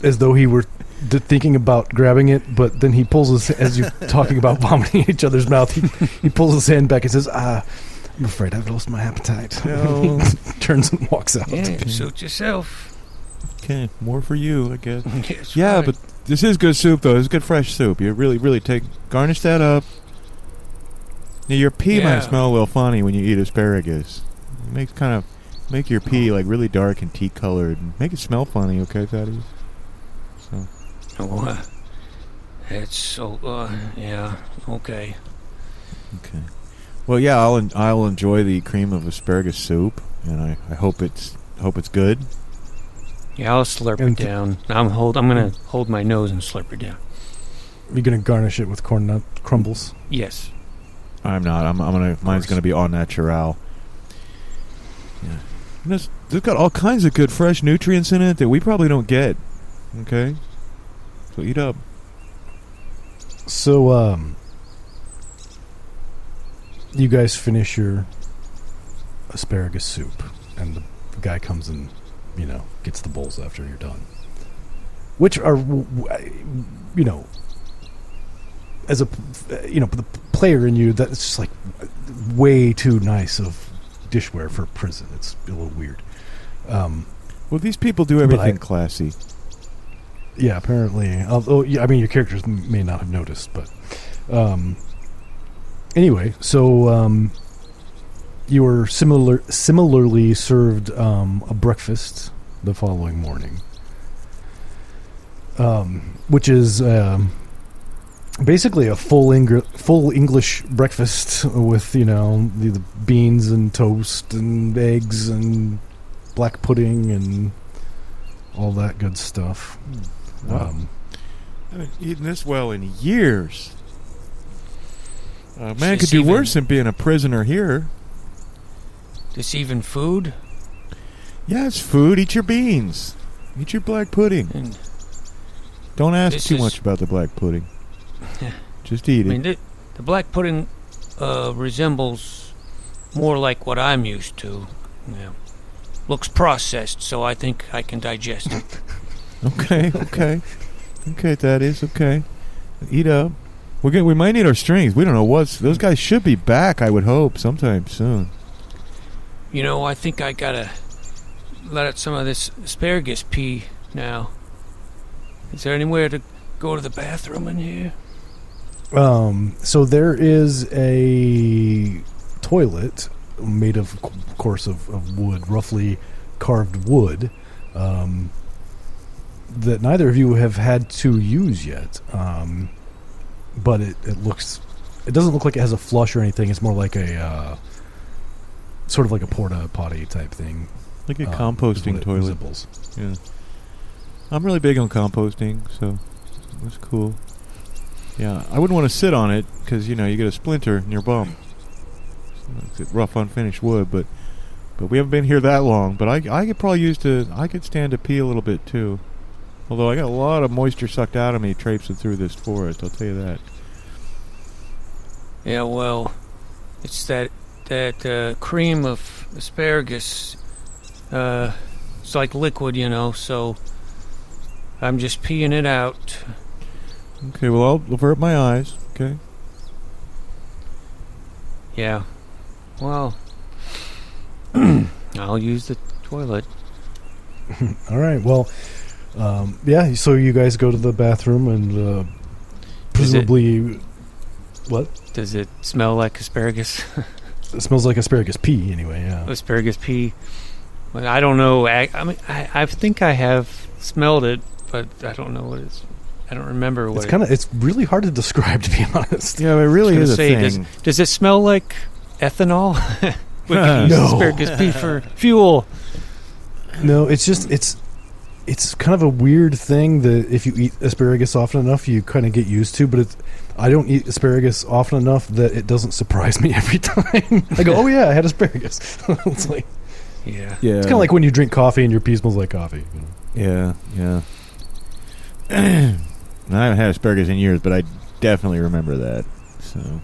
as though he were d- thinking about grabbing it, but then he pulls his as you're talking about vomiting in each other's mouth. He, he pulls his hand back and says, "Ah, I'm afraid I've lost my appetite." No. Turns and walks out. Yeah, suit yourself. Okay, more for you, I guess. Yes, Yeah, right. but this is good soup, though. It's good fresh soup. You really, really take garnish that up. Now, your pee Yeah. might smell a little funny when you eat asparagus. It makes kind of make your pee like really dark and tea colored. Make it smell funny, okay, Thaddeus? So Oh, uh, it's so, uh, yeah, okay. okay. Well, yeah, I'll en- I'll enjoy the cream of asparagus soup, and I, I hope it's hope it's good. Yeah, I'll slurp And it th- down. I'm hold. I'm gonna hold my nose and slurp it down. You're gonna garnish it with corn nut crumbles. Yes. I'm not. I'm, I'm gonna. Mine's course. gonna be all natural. Yeah. And It's, it's got all kinds of good fresh nutrients in it that we probably don't get. Okay. So eat up. So, um, you guys finish your asparagus soup, and the guy comes and, you know, gets the bowls after you're done. Which are, you know, as a, you know, the player in you, that's just like way too nice of dishware for prison. It's a little weird. Um, Well, these people do everything I- classy. Yeah, apparently. Although, yeah, I mean, your characters may not have noticed, but um, anyway. So um, you were similar, similarly served um, a breakfast the following morning, um, which is um, basically a full full English breakfast with you know the, the beans and toast and eggs and black pudding and all that good stuff. Wow. Um, I haven't eaten this well in years. A man could do even- worse than being a prisoner here. This even food Yeah, it's food. Eat your beans. Eat your black pudding. and Don't ask too is- much about the black pudding. Just eat I it. mean the, the black pudding uh, resembles more like what I'm used to. Yeah. Looks processed, so I think I can digest it. Okay, okay, okay. That is okay. Eat up. We're gonna, we might need our strings. We don't know what's. Those guys should be back. I would hope sometime soon. You know, I think I gotta let out some of this asparagus pee now. Is there anywhere to go to the bathroom in here? Um, so there is a toilet made of, of course, of, of wood, roughly carved wood, um, that neither of you have had to use yet. Um, but it, it looks, it doesn't look like it has a flush or anything. It's more like a, uh, sort of like a porta potty type thing. Like a um, composting toilet. resembles. Yeah. I'm really big on composting, so that's cool. Yeah, I wouldn't want to sit on it because you know you get a splinter in your bum. It's rough, unfinished wood, but but we haven't been here that long. But I I could probably use to I could stand to pee a little bit too. Although I got a lot of moisture sucked out of me traipsing through this forest, I'll tell you that. Yeah, well, it's that that uh, cream of asparagus. Uh, it's like liquid, you know. So I'm just peeing it out. Okay, well I'll avert my eyes. Okay. Yeah. Well, I'll use the toilet. All right. Well, um, yeah. So you guys go to the bathroom and uh, Is it- presumably, what? Does it smell like asparagus? It smells like asparagus pee, anyway. Yeah. asparagus pee. But I don't know. I, I mean, I, I think I have smelled it, but I don't know what it's. I don't remember what It's kind of it's really hard to describe, to be honest. Yeah, it really I was is a thing. Does, does it smell like ethanol? we can use No. asparagus pee for fuel. No, it's just it's it's kind of a weird thing that if you eat asparagus often enough, you kind of get used to. But it's I don't eat asparagus often enough that it doesn't surprise me every time. I go, oh yeah, I had asparagus. it's like Yeah. Yeah, it's kind of like when you drink coffee and your pee smells like coffee. you know? yeah, yeah. I haven't had asparagus in years, but I definitely remember that. So,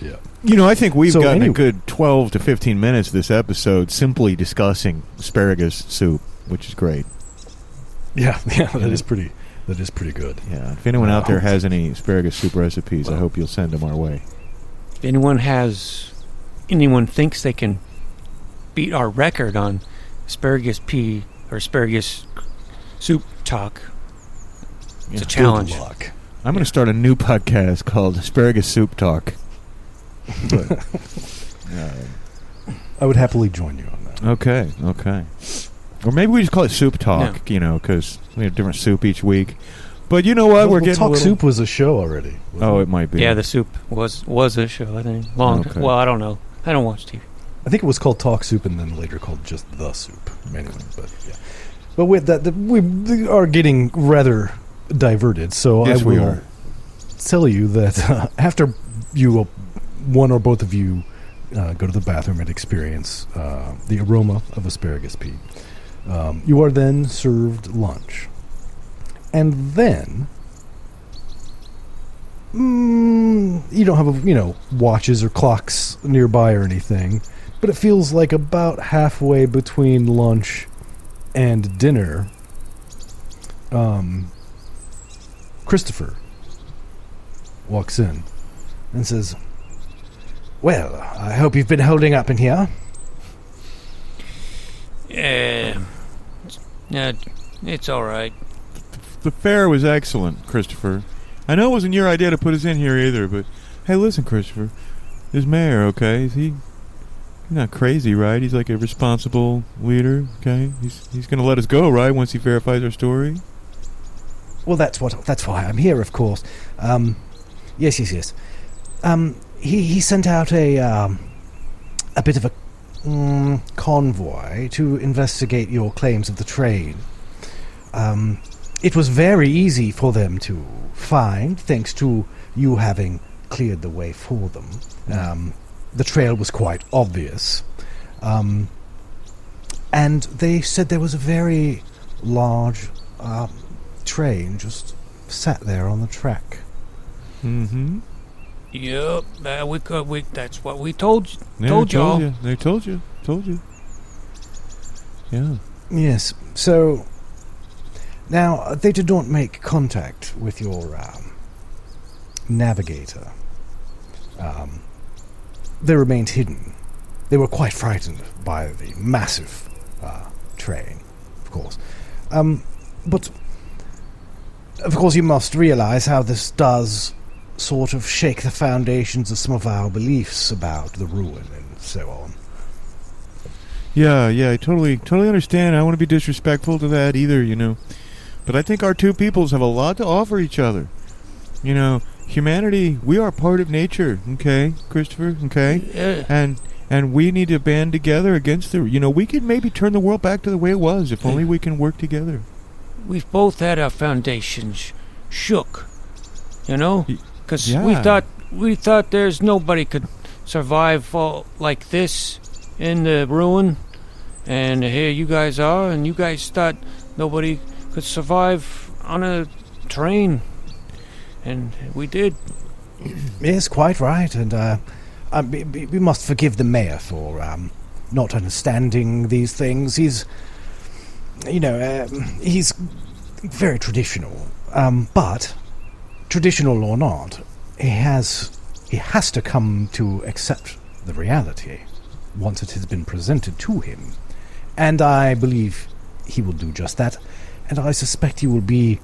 Yeah. you know, I think we've So gotten a good twelve to fifteen minutes this episode simply discussing asparagus soup, which is great. Yeah, yeah, that is pretty. That is pretty good. Yeah. If anyone out there has any asparagus soup recipes, I hope you'll send them our way. If anyone has, anyone thinks they can beat our record on asparagus pee or asparagus soup talk, it's a challenge. Good luck. I'm going to start a new podcast called Asparagus Soup Talk. But, uh, I would happily join you on that. okay, okay. Or maybe we just call it Soup Talk, you know, because we have different soup each week. But you know what? Well, We're well, getting Talk little, Soup was a show already. wasn't Oh, it? it might be. Yeah, the soup was was a show. I think long. Okay. Well, I don't know. I don't watch TV. I think it was called Talk Soup, and then later called just the Soup. Anyway, but yeah. But with that, the, we, we are getting rather diverted. So Yes, I we will are. tell you that uh, after you, uh, one or both of you, uh, go to the bathroom and experience uh, the aroma of asparagus pee, um, you are then served lunch, and then. Mm, you don't have a, you know watches or clocks nearby or anything, but it feels like about halfway between lunch and dinner. Um, Christopher walks in and says, "Well, I hope you've been holding up in here." Yeah, yeah, it's all right. The fare was excellent, Christopher. I know it wasn't your idea to put us in here either, but hey, listen, Christopher. This mayor, okay? Is he he's not crazy, right? He's like a responsible leader, okay? He's he's gonna let us go, right? Once he verifies our story. Well, that's what. That's why I'm here, of course. Um, yes, yes, yes. Um, he he sent out a um, a bit of a mm, convoy to investigate your claims of the train. Um, it was very easy for them to find, thanks to you having cleared the way for them. Um, the trail was quite obvious. Um, and they said there was a very large um, train just sat there on the track. Mm-hmm. Yep, that we could. We that's what we told you. Yeah, Told they told y'all. you. They told you. Told you. Yeah. Yes, so now uh, they did not make contact with your um, navigator. Um, they remained hidden. They were quite frightened by the massive uh, train, of course. Um, but of course, you must realize how this does sort of shake the foundations of some of our beliefs about the ruin and so on. Yeah, yeah, I totally, totally understand. I don't want to be disrespectful to that either, you know. But I think our two peoples have a lot to offer each other. You know, humanity, we are part of nature, okay, Christopher, okay? Yeah, And and we need to band together against the, you know, we could maybe turn the world back to the way it was if only we can work together. we've both had our foundations shook. You know, Because we thought we thought there's nobody could survive all like this in the ruin, and here you guys are, and you guys thought nobody could survive on a train, and we did. Yes, quite right, and uh, uh, we, must forgive the mayor for um, not understanding these things. He's, you know, um, he's very traditional, um, but traditional or not, he has he has to come to accept the reality once it has been presented to him, and I believe he will do just that, and I suspect he will be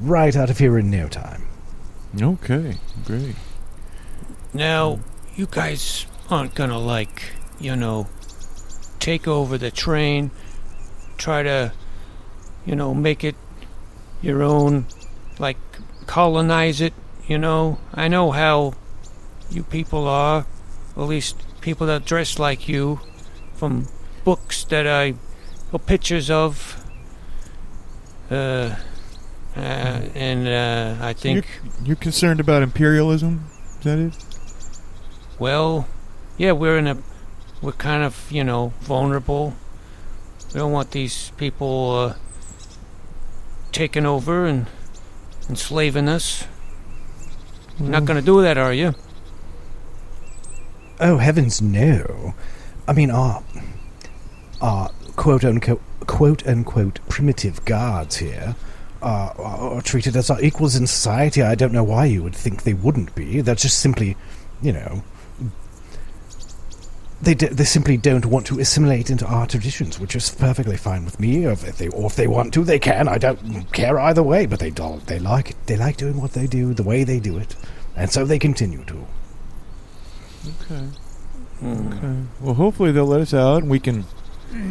right out of here in no time. Okay, great. Now, you guys aren't gonna like, you know, take over the train, try to, you know, make it your own, like colonize it. You know, I know how you people are, at least people that dress like you, from books that I, or pictures of. Uh, uh, and uh, I think. You're, you're concerned about imperialism? Is that it? Well, yeah, we're in a, we're kind of, you know, vulnerable. We don't want these people uh, taking over and enslaving us. You're not going to do that, are you? Oh heavens, no! I mean, our our quote unquote quote unquote primitive guards here are, are treated as our equals in society. I don't know why you would think they wouldn't be. They're just simply, you know, they d- they simply don't want to assimilate into our traditions, which is perfectly fine with me. Or if they or if they want to, they can. I don't care either way. But they don't. They like it. They like doing what they do, the way they do it, and so they continue to. Okay. Hmm. Okay. Well, hopefully they'll let us out and we can,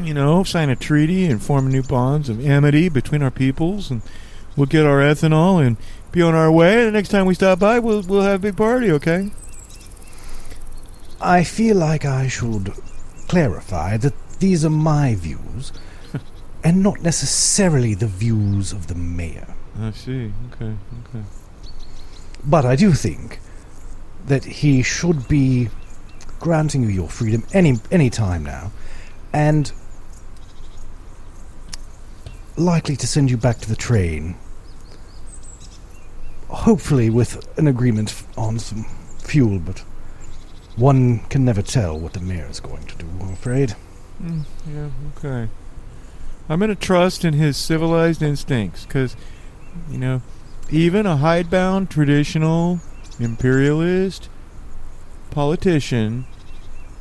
you know, sign a treaty and form new bonds of amity between our peoples, and we'll get our ethanol and be on our way. And the next time we stop by, we'll we'll have a big party. Okay. I feel like I should clarify that these are my views, and not necessarily the views of the mayor. I see. Okay. Okay. But I do think that he should be granting you your freedom any any time now, and likely to send you back to the train. Hopefully, with an agreement on some fuel, but one can never tell what the mayor is going to do. I'm afraid. Mm, yeah. Okay. I'm gonna trust in his civilized instincts, because, you know, even a hidebound traditional imperialist politician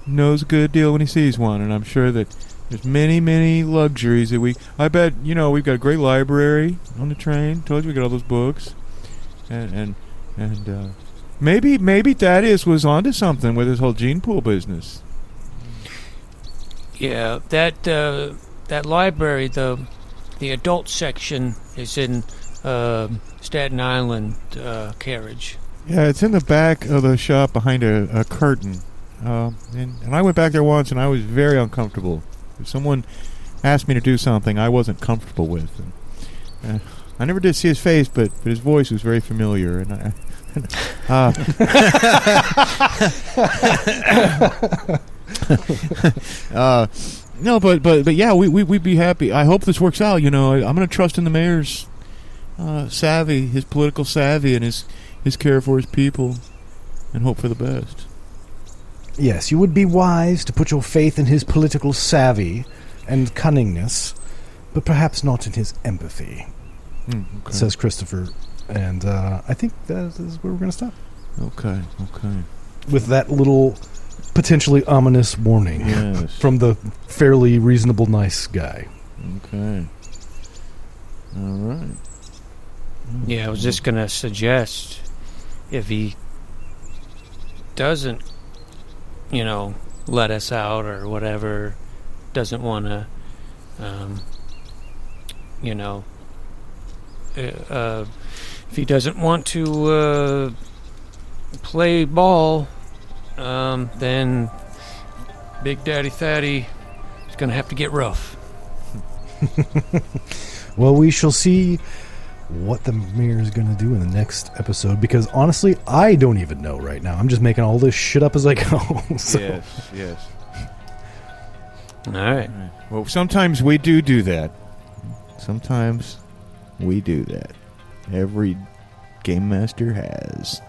knows a good deal when he sees one, and I'm sure that there's many, many luxuries that we. I bet you know we've got a great library on the train. Told you we got all those books, and and and uh, maybe maybe Thaddeus was onto something with his whole gene pool business. Yeah, that uh, that library, the the adult section is in uh, Staten Island uh, carriage. Yeah, it's in the back of the shop behind a, a curtain. Uh, and, and I went back there once and I was very uncomfortable. If someone asked me to do something I wasn't comfortable with. And, uh, I never did see his face, but, but his voice was very familiar. And I, uh, uh, no, but, but but yeah, we, we we'd be happy. I hope this works out. You know, I, I'm going to trust in the mayor's uh, savvy, his political savvy, and his his care for his people, and hope for the best. Yes, you would be wise to put your faith in his political savvy and cunningness, but perhaps not in his empathy, Mm, okay. says Christopher. And uh, I think that is where we're going to stop. okay, okay. With that little potentially ominous warning Yes. from the fairly reasonable, nice guy. Okay. All right. Yeah, I was just gonna suggest if he doesn't, you know, let us out or whatever, doesn't want to, um, you know, uh, uh, if he doesn't want to uh, play ball, um, then Big Daddy Thaddy is gonna have to get rough. Well, we shall see what the mayor is going to do in the next episode because honestly, I don't even know right now. I'm just making all this shit up as I go. so, Yes, yes. All right. All right. Well, sometimes we do do that. Sometimes we do that. Every game master has.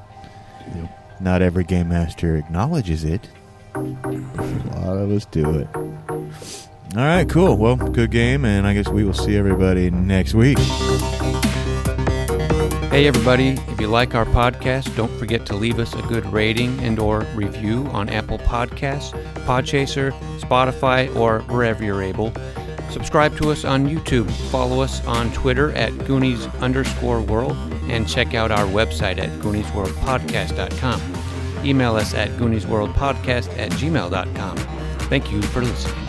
Yep. Not every game master acknowledges it. A lot of us do it. All right, cool. Well, good game, and I guess we will see everybody next week. Hey everybody, if you like our podcast, don't forget to leave us a good rating and or review on Apple Podcasts, Podchaser, Spotify, or wherever you're able. Subscribe to us on YouTube, follow us on Twitter at Goonies underscore world, and check out our website at GooniesWorldPodcast.com. Email us at GooniesWorldPodcast at gmail.com. Thank you for listening.